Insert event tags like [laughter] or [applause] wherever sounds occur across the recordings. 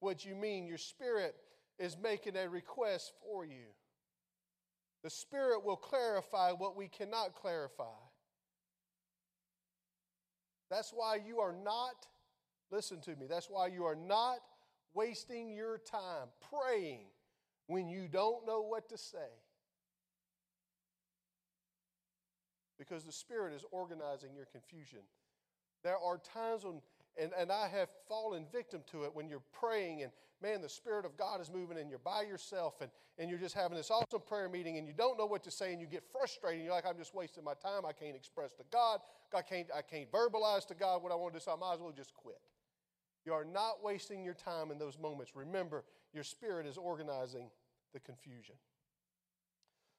what you mean. Your spirit is making a request for you. The Spirit will clarify what we cannot clarify. That's why you are not, listen to me, that's why you are not wasting your time praying when you don't know what to say. Because the Spirit is organizing your confusion. There are times when and, and I have fallen victim to it when you're praying and man, the Spirit of God is moving and you're by yourself and, and you're just having this awesome prayer meeting and you don't know what to say and you get frustrated. You're like, I'm just wasting my time. I can't express to God. I can't, I can't verbalize to God what I want to do, so I might as well just quit. You are not wasting your time in those moments. Remember, your spirit is organizing the confusion.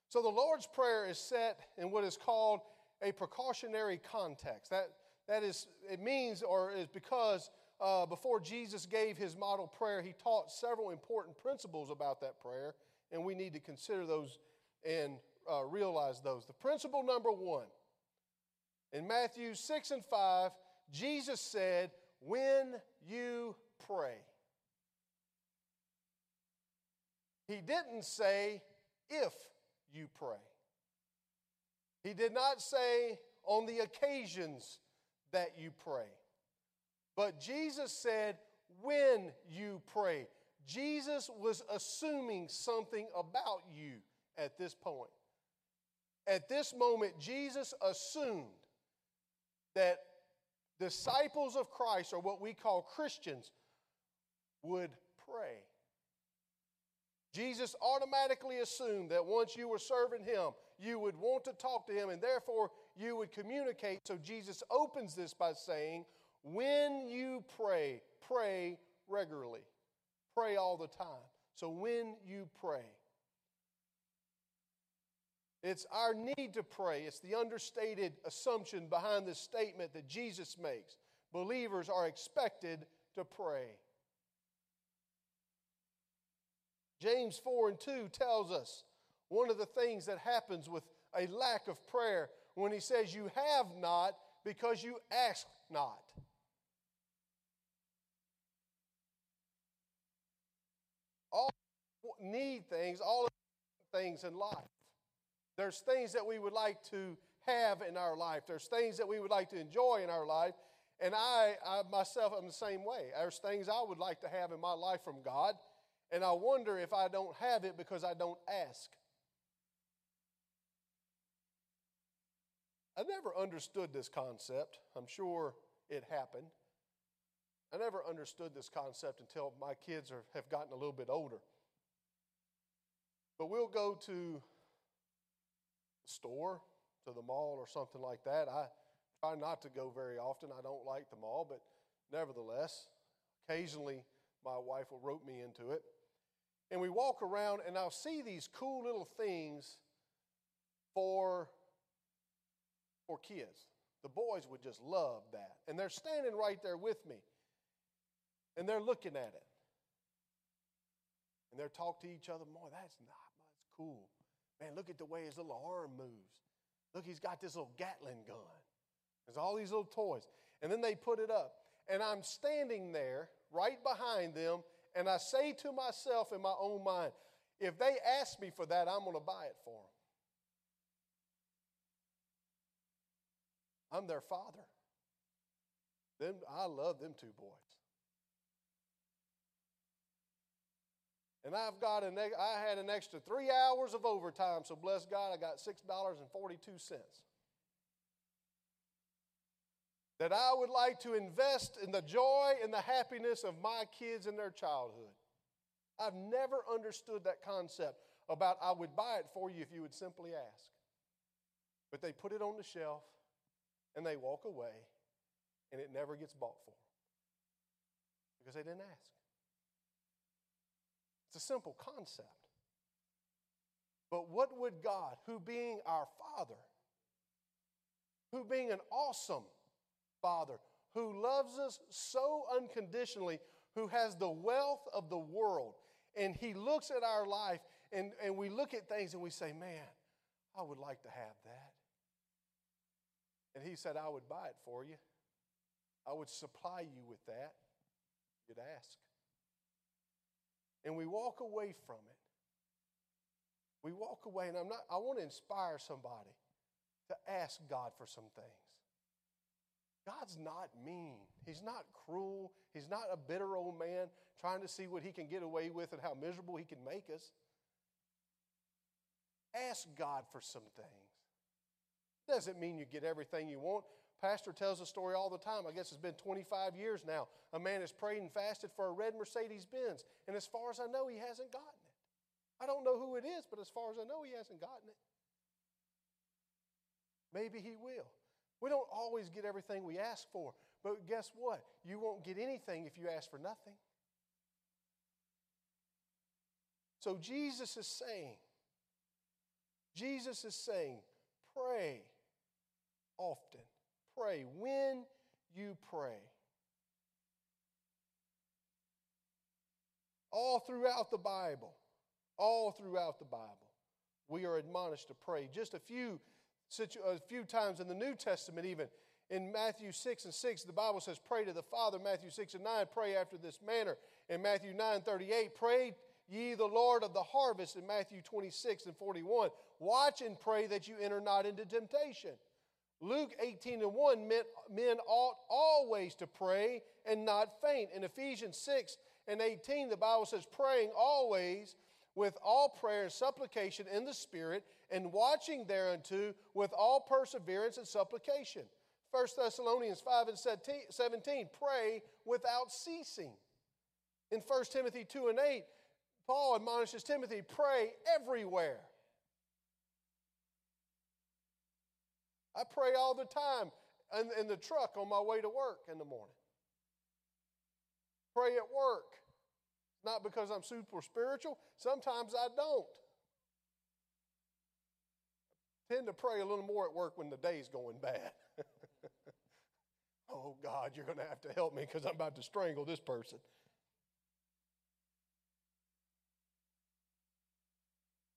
So the Lord's Prayer is set in what is called a precautionary context. That, that is, it means or is because uh, before Jesus gave his model prayer, he taught several important principles about that prayer, and we need to consider those and uh, realize those. The principle number one in Matthew 6 and 5, Jesus said, When you pray. He didn't say, If you pray. He did not say, On the occasions that you pray. But Jesus said, when you pray. Jesus was assuming something about you at this point. At this moment, Jesus assumed that disciples of Christ, or what we call Christians, would pray. Jesus automatically assumed that once you were serving Him, you would want to talk to Him, and therefore you would communicate. So Jesus opens this by saying, When you pray, pray regularly. Pray all the time. So when you pray, it's our need to pray. It's the understated assumption behind this statement that Jesus makes. Believers are expected to pray. James 4 and 2 tells us one of the things that happens with a lack of prayer when he says, You have not because you ask not. All need things, all things in life. There's things that we would like to have in our life. There's things that we would like to enjoy in our life. And I, I myself am the same way. There's things I would like to have in my life from God. And I wonder if I don't have it because I don't ask. I never understood this concept. I'm sure it happened. I never understood this concept until my kids are, have gotten a little bit older. But we'll go to the store, to the mall, or something like that. I try not to go very often. I don't like the mall, but nevertheless, occasionally my wife will rope me into it. And we walk around, and I'll see these cool little things for, for kids. The boys would just love that. And they're standing right there with me and they're looking at it. And they're talking to each other more. That's not, that's cool. Man, look at the way his little arm moves. Look, he's got this little Gatling gun. There's all these little toys. And then they put it up. And I'm standing there right behind them, and I say to myself in my own mind, if they ask me for that, I'm going to buy it for them. I'm their father. Them, I love them two boys. And I've got an, I had an extra three hours of overtime, so bless God, I got $6.42. That I would like to invest in the joy and the happiness of my kids in their childhood. I've never understood that concept about I would buy it for you if you would simply ask. But they put it on the shelf and they walk away and it never gets bought for them because they didn't ask. It's a simple concept. But what would God, who being our Father, who being an awesome Father, who loves us so unconditionally, who has the wealth of the world, and He looks at our life and, and we look at things and we say, Man, I would like to have that. And He said, I would buy it for you, I would supply you with that. You'd ask. and we walk away from it. We walk away, and I'm not, I want to inspire somebody to ask God for some things. God's not mean. He's not cruel. He's not a bitter old man trying to see what he can get away with and how miserable he can make us. Ask God for some things. Doesn't mean you get everything you want. Pastor tells a story all the time. I guess it's been 25 years now. A man has prayed and fasted for a red Mercedes Benz, and as far as I know, he hasn't gotten it. I don't know who it is, but as far as I know, he hasn't gotten it. Maybe he will. We don't always get everything we ask for, but guess what? You won't get anything if you ask for nothing. So Jesus is saying, Jesus is saying, pray often. Pray when you pray. All throughout the Bible, all throughout the Bible, we are admonished to pray. Just a few, a few times in the New Testament, even in Matthew 6 and 6, the Bible says, Pray to the Father. Matthew 6 and 9, pray after this manner. In Matthew 9 38, pray ye the Lord of the harvest. In Matthew 26 and 41, watch and pray that you enter not into temptation. Luke 18 and 1 meant men ought always to pray and not faint. In Ephesians 6 and 18, the Bible says, praying always with all prayer and supplication in the Spirit, and watching thereunto with all perseverance and supplication. 1 Thessalonians 5 and 17, pray without ceasing. In 1 Timothy 2 and 8, Paul admonishes Timothy, pray everywhere. I pray all the time in, in the truck on my way to work in the morning. Pray at work. Not because I'm super spiritual, sometimes I don't. I tend to pray a little more at work when the day's going bad. [laughs] oh, God, you're going to have to help me because I'm about to strangle this person.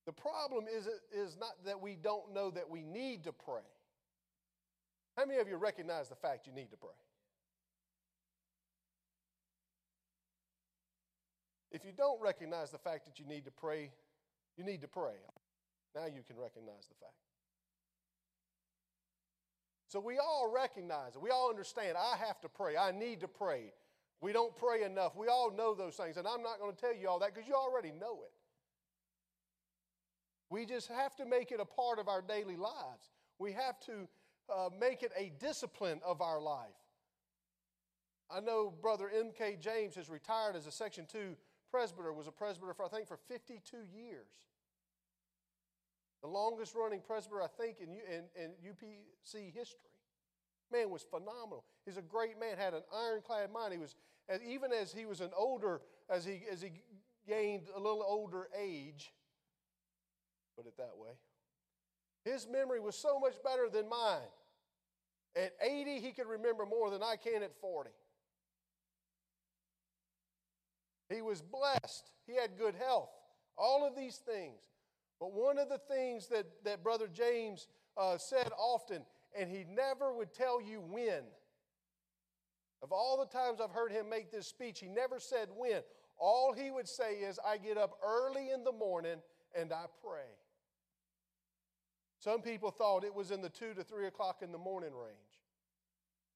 The problem is, is not that we don't know that we need to pray. How many of you recognize the fact you need to pray? If you don't recognize the fact that you need to pray, you need to pray. Now you can recognize the fact. So we all recognize it. We all understand I have to pray. I need to pray. We don't pray enough. We all know those things. And I'm not going to tell you all that because you already know it. We just have to make it a part of our daily lives. We have to uh, make it a discipline of our life. I know Brother M.K. James has retired as a Section 2 presbyter, was a presbyter for, I think, for 52 years. The longest running presbyter, I think, in, in, in UPC history. Man was phenomenal. He's a great man, had an ironclad mind. He was, as, even as he was an older, as he, as he gained a little older age, put it that way, his memory was so much better than mine. At 80, he could remember more than I can at 40. He was blessed. He had good health. All of these things. But one of the things that, that Brother James uh, said often, and he never would tell you when. Of all the times I've heard him make this speech, he never said when. All he would say is, I get up early in the morning and I pray. Some people thought it was in the 2 to 3 o'clock in the morning range.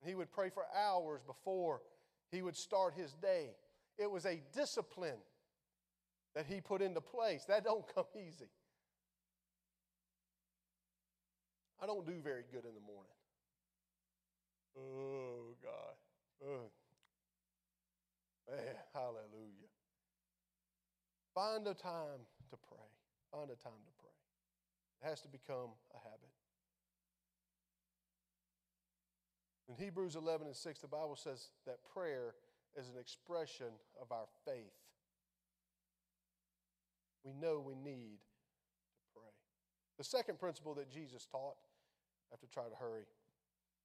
He would pray for hours before he would start his day. It was a discipline that he put into place. That don't come easy. I don't do very good in the morning. Oh, God. Oh. Man, hallelujah. Find a time to pray. Find a time to pray. It has to become a habit. In Hebrews 11 and 6, the Bible says that prayer is an expression of our faith. We know we need to pray. The second principle that Jesus taught, I have to try to hurry,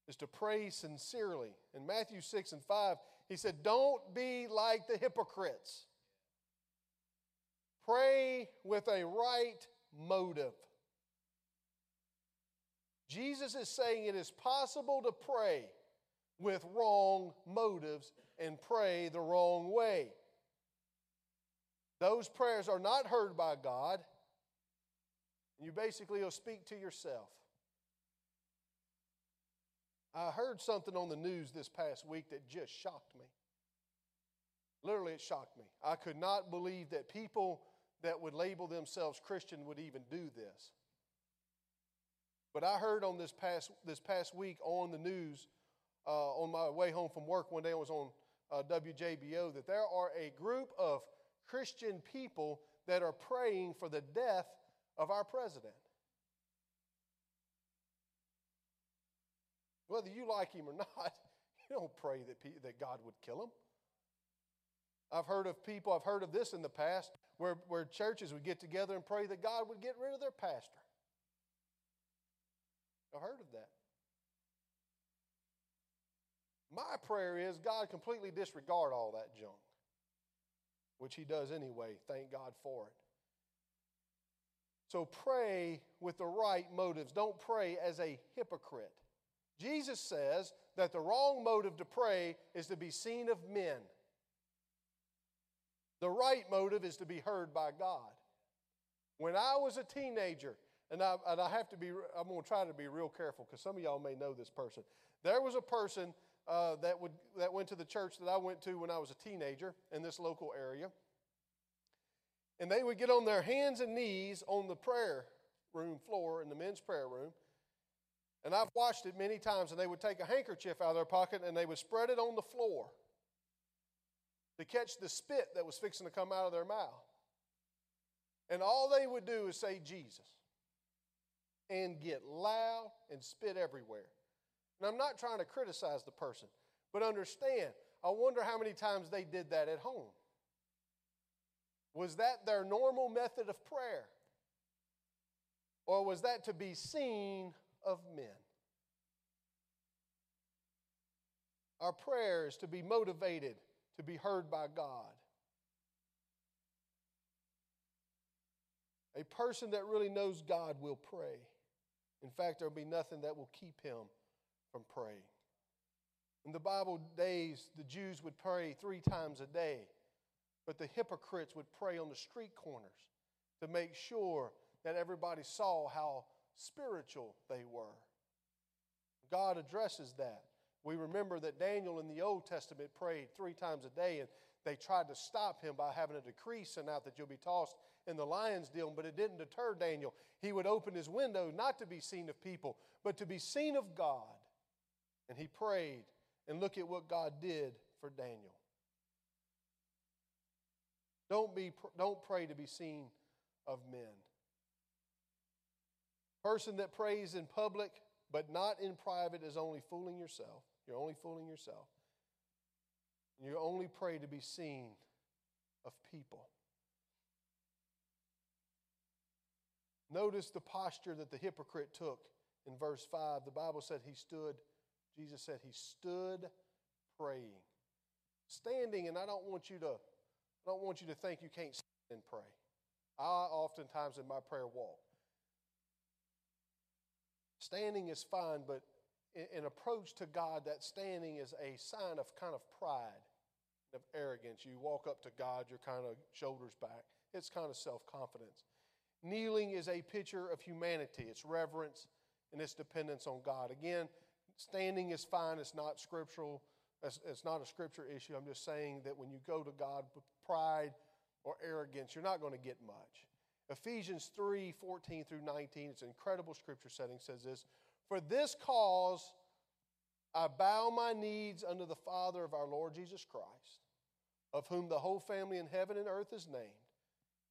is to pray sincerely. In Matthew 6 and 5, he said, Don't be like the hypocrites. Pray with a right motive. Jesus is saying it is possible to pray with wrong motives and pray the wrong way. those prayers are not heard by God, you basically will speak to yourself. I heard something on the news this past week that just shocked me. Literally, it shocked me. I could not believe that people that would label themselves Christian would even do this. But I heard on this past, this past week on the news, uh, on my way home from work one day, I was on uh, WJBO, that there are a group of Christian people that are praying for the death of our president. Whether you like him or [laughs] not, you don't pray that, that God would kill him. I've heard of people, I've heard of this in the past, where, where churches would get together and pray that God would get rid of their pastor. I've heard of that. My prayer is God completely disregard all that junk, which He does anyway. Thank God for it. So pray with the right motives. Don't pray as a hypocrite. Jesus says that the wrong motive to pray is to be seen of men. The right motive is to be heard by God. When I was a teenager, and I, and I have to be, I'm going to try to be real careful because some of y'all may know this person. There was a person uh, that, would, that went to the church that I went to when I was a teenager in this local area. And they would get on their hands and knees on the prayer room floor in the men's prayer room. And I've watched it many times, and they would take a handkerchief out of their pocket and they would spread it on the floor to catch the spit that was fixing to come out of their mouth. And all they would do is say Jesus and get loud and spit everywhere. And I'm not trying to criticize the person, but understand, I wonder how many times they did that at home. Was that their normal method of prayer? Or was that to be seen of men? Our prayers to be motivated to be heard by God. A person that really knows God will pray. In fact, there'll be nothing that will keep him from praying. In the Bible days, the Jews would pray three times a day, but the hypocrites would pray on the street corners to make sure that everybody saw how spiritual they were. God addresses that. We remember that Daniel in the Old Testament prayed three times a day, and they tried to stop him by having a decree sent out that you'll be tossed in the lion's den, but it didn't deter Daniel. He would open his window not to be seen of people, but to be seen of God. And he prayed, and look at what God did for Daniel. Don't, be, don't pray to be seen of men. Person that prays in public but not in private is only fooling yourself. You're only fooling yourself. You only pray to be seen of people. Notice the posture that the hypocrite took in verse 5. The Bible said he stood, Jesus said he stood praying. Standing, and I don't want you to, I don't want you to think you can't stand and pray. I oftentimes in my prayer walk. Standing is fine, but an approach to God, that standing is a sign of kind of pride, of arrogance. You walk up to God, you're kind of shoulders back. It's kind of self confidence. Kneeling is a picture of humanity, it's reverence and its dependence on God. Again, standing is fine, it's not scriptural, it's not a scripture issue. I'm just saying that when you go to God with pride or arrogance, you're not going to get much. Ephesians 3 14 through 19, it's an incredible scripture setting, says this For this cause I bow my knees unto the Father of our Lord Jesus Christ, of whom the whole family in heaven and earth is named.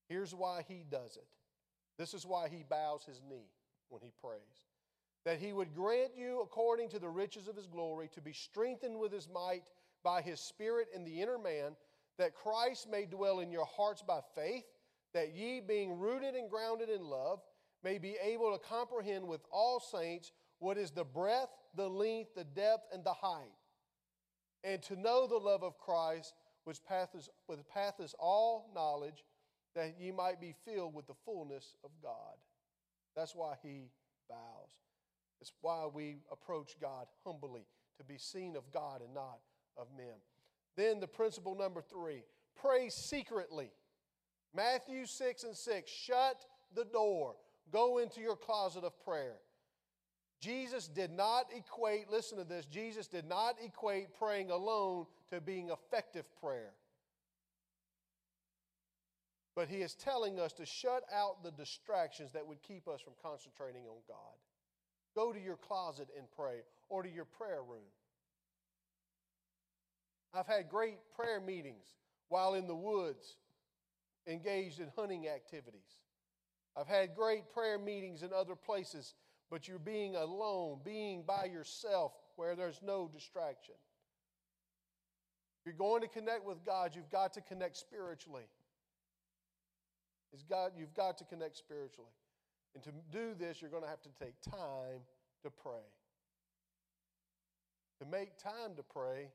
Here's why he does it. This is why he bows his knee when he prays. That he would grant you, according to the riches of his glory, to be strengthened with his might by his Spirit in the inner man, that Christ may dwell in your hearts by faith that ye, being rooted and grounded in love, may be able to comprehend with all saints what is the breadth, the length, the depth, and the height, and to know the love of Christ, which passeth all knowledge, that ye might be filled with the fullness of God. That's why he bows. It's why we approach God humbly, to be seen of God and not of men. Then the principle number three pray secretly Matthew 6 and 6 shut the door, go into your closet of prayer. Jesus did not equate, listen to this, Jesus did not equate praying alone to being effective prayer. But he is telling us to shut out the distractions that would keep us from concentrating on God. Go to your closet and pray, or to your prayer room. I've had great prayer meetings while in the woods, engaged in hunting activities. I've had great prayer meetings in other places, but you're being alone, being by yourself where there's no distraction. If you're going to connect with God, you've got to connect spiritually. It's God, you've got to connect spiritually. And to do this, you're going to have to take time to pray. To make time to pray,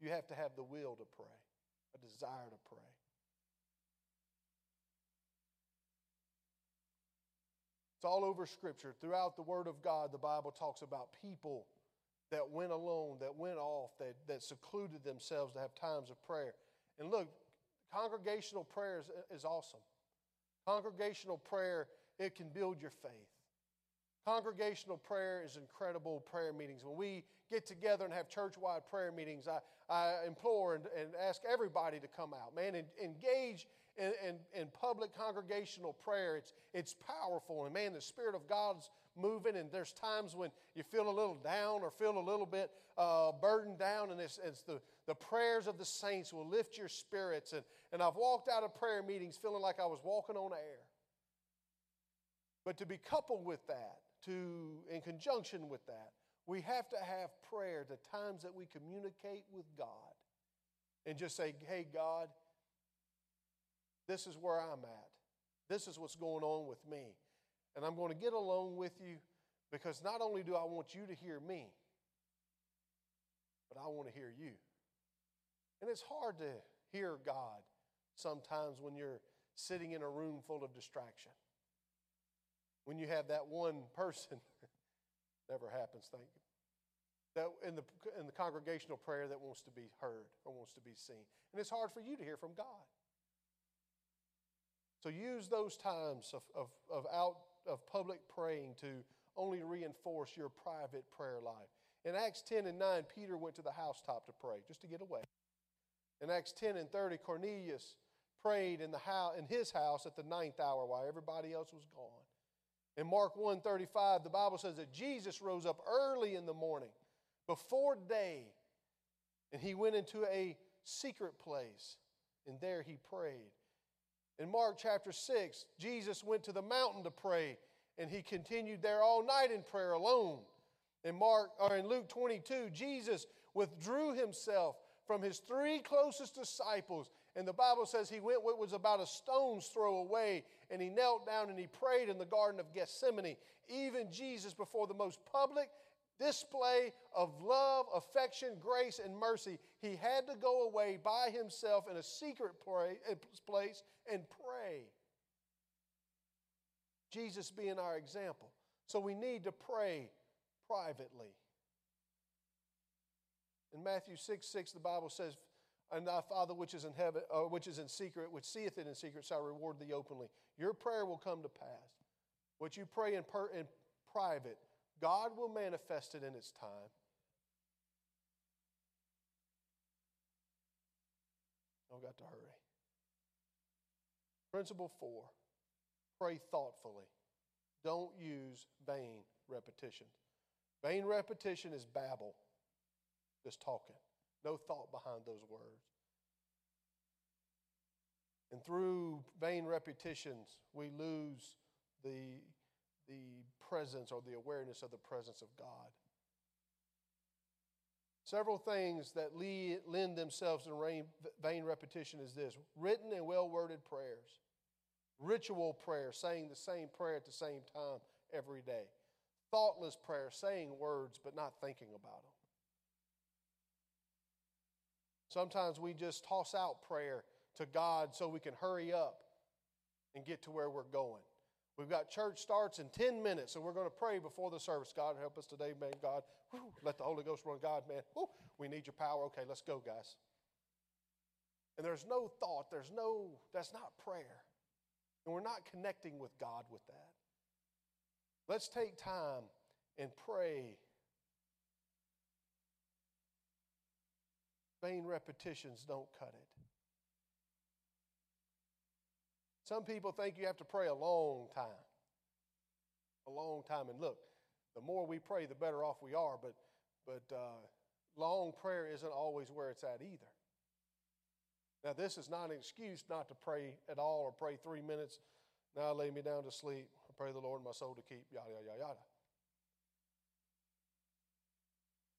you have to have the will to pray, a desire to pray. It's all over Scripture. Throughout the Word of God, the Bible talks about people that went alone, that went off, that, that secluded themselves to have times of prayer. And look, congregational prayer is, is awesome. Congregational prayer, it can build your faith. Congregational prayer is incredible prayer meetings. When we get together and have church wide prayer meetings, I, I implore and, and, ask everybody to come out. Man, and, engage in, in, in, public congregational prayer. It's, it's powerful. And man, the Spirit of God's moving. And there's times when you feel a little down or feel a little bit uh, burdened down. And it's, it's the, the prayers of the saints will lift your spirits. And, and I've walked out of prayer meetings feeling like I was walking on air. But to be coupled with that, to in conjunction with that, we have to have prayer, the times that we communicate with God, and just say, hey, God, this is where I'm at. This is what's going on with me. And I'm going to get along with you because not only do I want you to hear me, but I want to hear you. And it's hard to hear God sometimes when you're sitting in a room full of distraction. When you have that one person, [laughs] never happens, thank you. That in the, in the congregational prayer that wants to be heard or wants to be seen. And it's hard for you to hear from God. So use those times of, of, of out of public praying to only reinforce your private prayer life. In Acts 10 and 9, Peter went to the housetop to pray, just to get away. In Acts 10 and 30, Cornelius prayed in, the house, in his house at the ninth hour while everybody else was gone. In Mark 1:35, the Bible says that Jesus rose up early in the morning, before day, and he went into a secret place, and there he prayed. In Mark chapter 6, Jesus went to the mountain to pray, and he continued there all night in prayer alone. In Mark or in Luke 22, Jesus withdrew himself from his three closest disciples, and the Bible says he went what was about a stone's throw away, and he knelt down and he prayed in the Garden of Gethsemane. Even Jesus, before the most public display of love, affection, grace, and mercy, he had to go away by himself in a secret place and pray. Jesus being our example. So we need to pray privately. In Matthew 6 6, the Bible says, And thy Father which is in heaven, uh, which is in secret, which seeth it in secret, shall reward thee openly. Your prayer will come to pass. What you pray in, per, in private, God will manifest it in its time. I've got to hurry. Principle four pray thoughtfully. Don't use vain repetition. Vain repetition is babble, just talking. No thought behind those words. And through vain repetitions, we lose the the presence or the awareness of the presence of God. Several things that lend themselves to vain repetition is this written and well worded prayers, ritual prayer, saying the same prayer at the same time every day, thoughtless prayer, saying words but not thinking about them. Sometimes we just toss out prayer to God so we can hurry up and get to where we're going. We've got church starts in 10 minutes, so we're going to pray before the service. God, help us today, man. God, whew, let the Holy Ghost run. God, man, whew, we need your power. Okay, let's go, guys. And there's no thought, there's no, that's not prayer. And we're not connecting with God with that. Let's take time and pray. Vain repetitions don't cut it. Some people think you have to pray a long time. A long time. And look, the more we pray, the better off we are, but, but uh, long prayer isn't always where it's at either. Now, this is not an excuse not to pray at all or pray three minutes. Now lay me down to sleep. I pray the Lord my soul to keep, yada, yada, yada.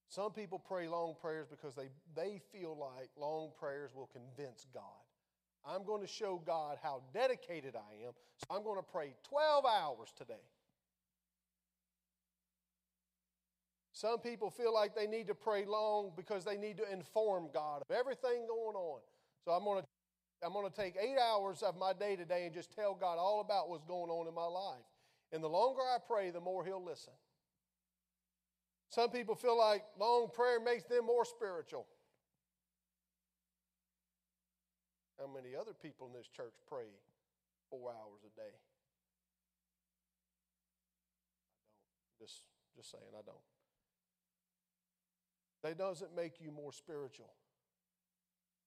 Some people pray long prayers because they, they feel like long prayers will convince God. I'm going to show God how dedicated I am, so I'm going to pray 12 hours today. Some people feel like they need to pray long because they need to inform God of everything going on. So I'm going to I'm going to take eight hours of my day today and just tell God all about what's going on in my life. And the longer I pray, the more He'll listen. Some people feel like long prayer makes them more spiritual. How many other people in this church pray four hours a day? I don't. Just, just saying, I don't. That doesn't make you more spiritual.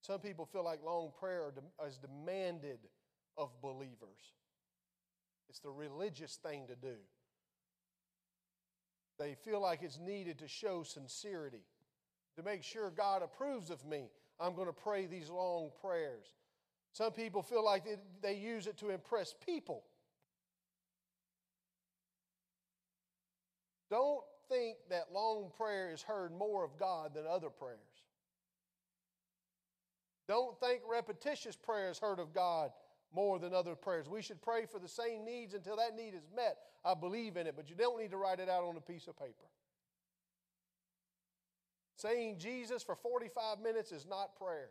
Some people feel like long prayer is demanded of believers. It's the religious thing to do. They feel like it's needed to show sincerity, to make sure God approves of me. I'm going to pray these long prayers. Some people feel like they use it to impress people. Don't think that long prayer is heard more of God than other prayers. Don't think repetitious prayer is heard of God more than other prayers. We should pray for the same needs until that need is met. I believe in it, but you don't need to write it out on a piece of paper. Saying Jesus for 45 minutes is not prayer.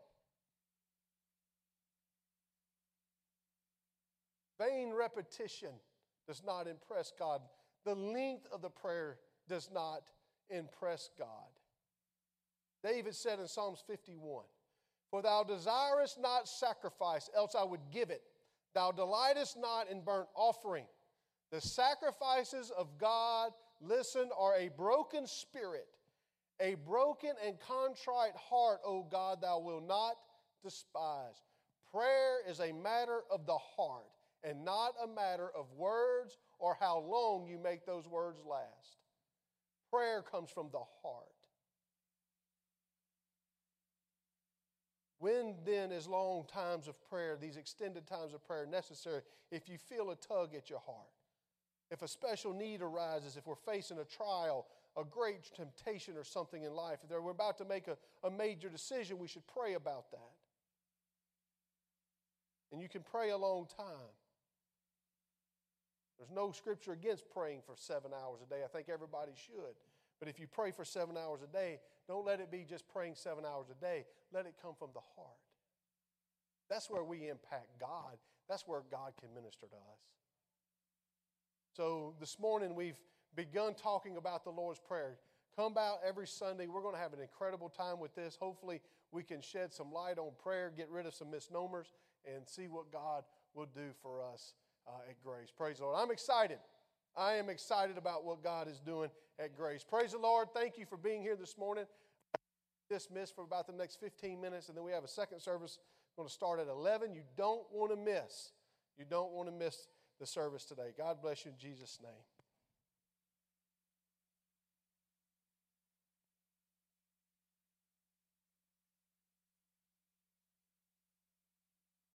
Vain repetition does not impress God. The length of the prayer does not impress God. David said in Psalms 51 For thou desirest not sacrifice, else I would give it. Thou delightest not in burnt offering. The sacrifices of God, listen, are a broken spirit, a broken and contrite heart, O God, thou wilt not despise. Prayer is a matter of the heart and not a matter of words or how long you make those words last. Prayer comes from the heart. When then is long times of prayer, these extended times of prayer necessary if you feel a tug at your heart? If a special need arises, if we're facing a trial, a great temptation or something in life, if we're about to make a, a major decision, we should pray about that. And you can pray a long time. There's no scripture against praying for seven hours a day. I think everybody should. But if you pray for seven hours a day, don't let it be just praying seven hours a day. Let it come from the heart. That's where we impact God. That's where God can minister to us. So this morning we've begun talking about the Lord's Prayer. Come out every Sunday. We're going to have an incredible time with this. Hopefully, we can shed some light on prayer, get rid of some misnomers, and see what God will do for us uh, at Grace. Praise the Lord. I'm excited. I am excited about what God is doing at Grace. Praise the Lord. Thank you for being here this morning. Dismissed for about the next 15 minutes, and then we have a second service going to start at 11. You don't want to miss. You don't want to miss the service today. God bless you in Jesus' name.